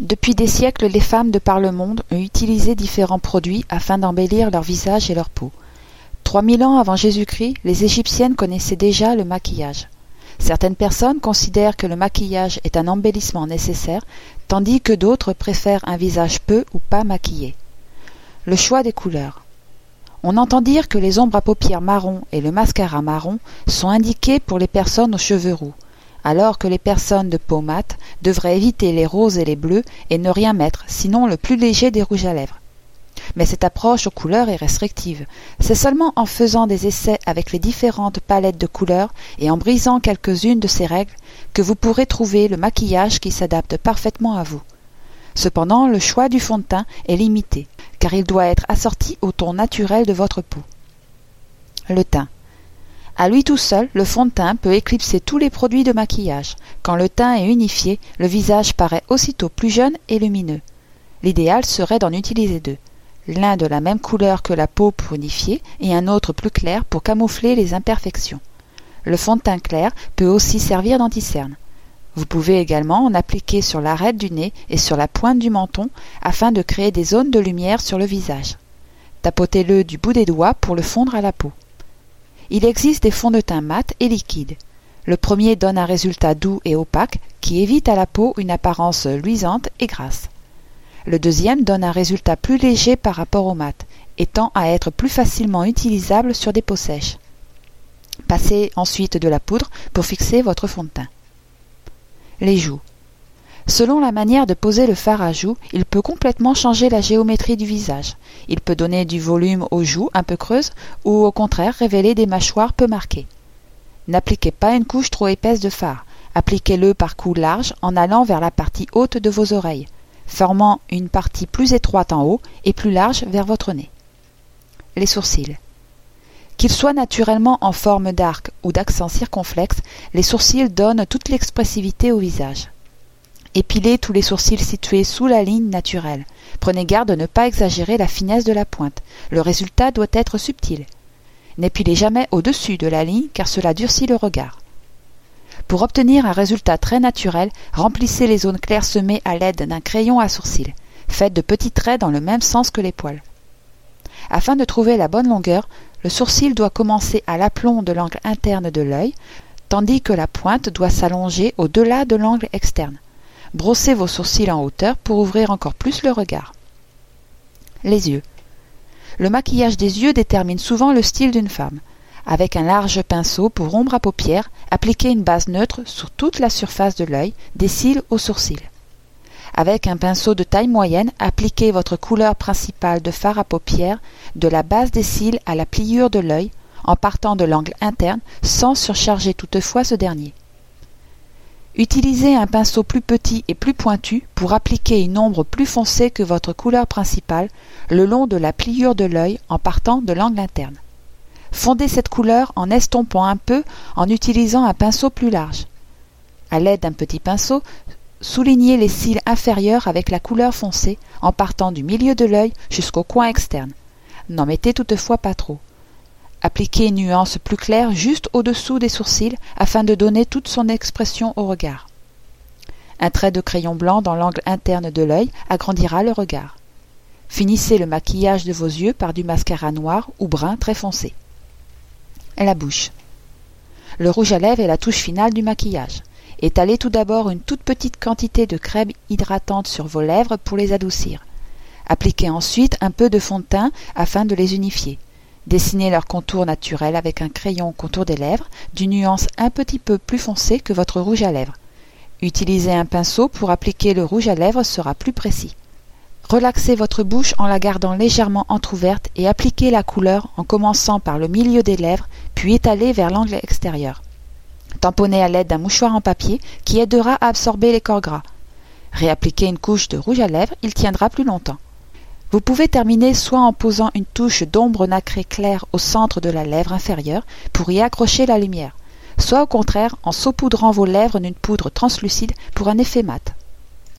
Depuis des siècles, les femmes de par le monde ont utilisé différents produits afin d'embellir leur visage et leur peau. Trois mille ans avant Jésus-Christ, les Égyptiennes connaissaient déjà le maquillage. Certaines personnes considèrent que le maquillage est un embellissement nécessaire, tandis que d'autres préfèrent un visage peu ou pas maquillé. Le choix des couleurs. On entend dire que les ombres à paupières marron et le mascara marron sont indiqués pour les personnes aux cheveux roux alors que les personnes de peau mate devraient éviter les roses et les bleus et ne rien mettre, sinon le plus léger des rouges à lèvres. Mais cette approche aux couleurs est restrictive. C'est seulement en faisant des essais avec les différentes palettes de couleurs et en brisant quelques-unes de ces règles que vous pourrez trouver le maquillage qui s'adapte parfaitement à vous. Cependant, le choix du fond de teint est limité, car il doit être assorti au ton naturel de votre peau. Le teint. À lui tout seul, le fond de teint peut éclipser tous les produits de maquillage. Quand le teint est unifié, le visage paraît aussitôt plus jeune et lumineux. L'idéal serait d'en utiliser deux. L'un de la même couleur que la peau pour unifier et un autre plus clair pour camoufler les imperfections. Le fond de teint clair peut aussi servir d'anticerne. Vous pouvez également en appliquer sur l'arête du nez et sur la pointe du menton afin de créer des zones de lumière sur le visage. Tapotez-le du bout des doigts pour le fondre à la peau. Il existe des fonds de teint mat et liquides. Le premier donne un résultat doux et opaque qui évite à la peau une apparence luisante et grasse. Le deuxième donne un résultat plus léger par rapport au mat et tend à être plus facilement utilisable sur des peaux sèches. Passez ensuite de la poudre pour fixer votre fond de teint. Les joues. Selon la manière de poser le fard à joues, il peut complètement changer la géométrie du visage. Il peut donner du volume aux joues un peu creuses ou au contraire révéler des mâchoires peu marquées. N'appliquez pas une couche trop épaisse de fard. Appliquez-le par coups larges en allant vers la partie haute de vos oreilles, formant une partie plus étroite en haut et plus large vers votre nez. Les sourcils. Qu'ils soient naturellement en forme d'arc ou d'accent circonflexe, les sourcils donnent toute l'expressivité au visage. Épilez tous les sourcils situés sous la ligne naturelle. Prenez garde de ne pas exagérer la finesse de la pointe. Le résultat doit être subtil. N'épilez jamais au-dessus de la ligne car cela durcit le regard. Pour obtenir un résultat très naturel, remplissez les zones clairsemées à l'aide d'un crayon à sourcils. Faites de petits traits dans le même sens que les poils. Afin de trouver la bonne longueur, le sourcil doit commencer à l'aplomb de l'angle interne de l'œil, tandis que la pointe doit s'allonger au-delà de l'angle externe. Brossez vos sourcils en hauteur pour ouvrir encore plus le regard. Les yeux. Le maquillage des yeux détermine souvent le style d'une femme. Avec un large pinceau pour ombre à paupières, appliquez une base neutre sur toute la surface de l'œil, des cils aux sourcils. Avec un pinceau de taille moyenne, appliquez votre couleur principale de fard à paupières de la base des cils à la pliure de l'œil, en partant de l'angle interne, sans surcharger toutefois ce dernier. Utilisez un pinceau plus petit et plus pointu pour appliquer une ombre plus foncée que votre couleur principale le long de la pliure de l'œil en partant de l'angle interne. Fondez cette couleur en estompant un peu en utilisant un pinceau plus large. À l'aide d'un petit pinceau, soulignez les cils inférieurs avec la couleur foncée en partant du milieu de l'œil jusqu'au coin externe. N'en mettez toutefois pas trop. Appliquez une nuance plus claire juste au-dessous des sourcils afin de donner toute son expression au regard. Un trait de crayon blanc dans l'angle interne de l'œil agrandira le regard. Finissez le maquillage de vos yeux par du mascara noir ou brun très foncé. La bouche. Le rouge à lèvres est la touche finale du maquillage. Étalez tout d'abord une toute petite quantité de crème hydratante sur vos lèvres pour les adoucir. Appliquez ensuite un peu de fond de teint afin de les unifier. Dessinez leur contour naturel avec un crayon contour des lèvres d'une nuance un petit peu plus foncée que votre rouge à lèvres. Utilisez un pinceau pour appliquer le rouge à lèvres sera plus précis. Relaxez votre bouche en la gardant légèrement entr'ouverte et appliquez la couleur en commençant par le milieu des lèvres puis étalez vers l'angle extérieur. Tamponnez à l'aide d'un mouchoir en papier qui aidera à absorber les corps gras. Réappliquez une couche de rouge à lèvres, il tiendra plus longtemps. Vous pouvez terminer soit en posant une touche d'ombre nacrée claire au centre de la lèvre inférieure pour y accrocher la lumière, soit au contraire en saupoudrant vos lèvres d'une poudre translucide pour un effet mat.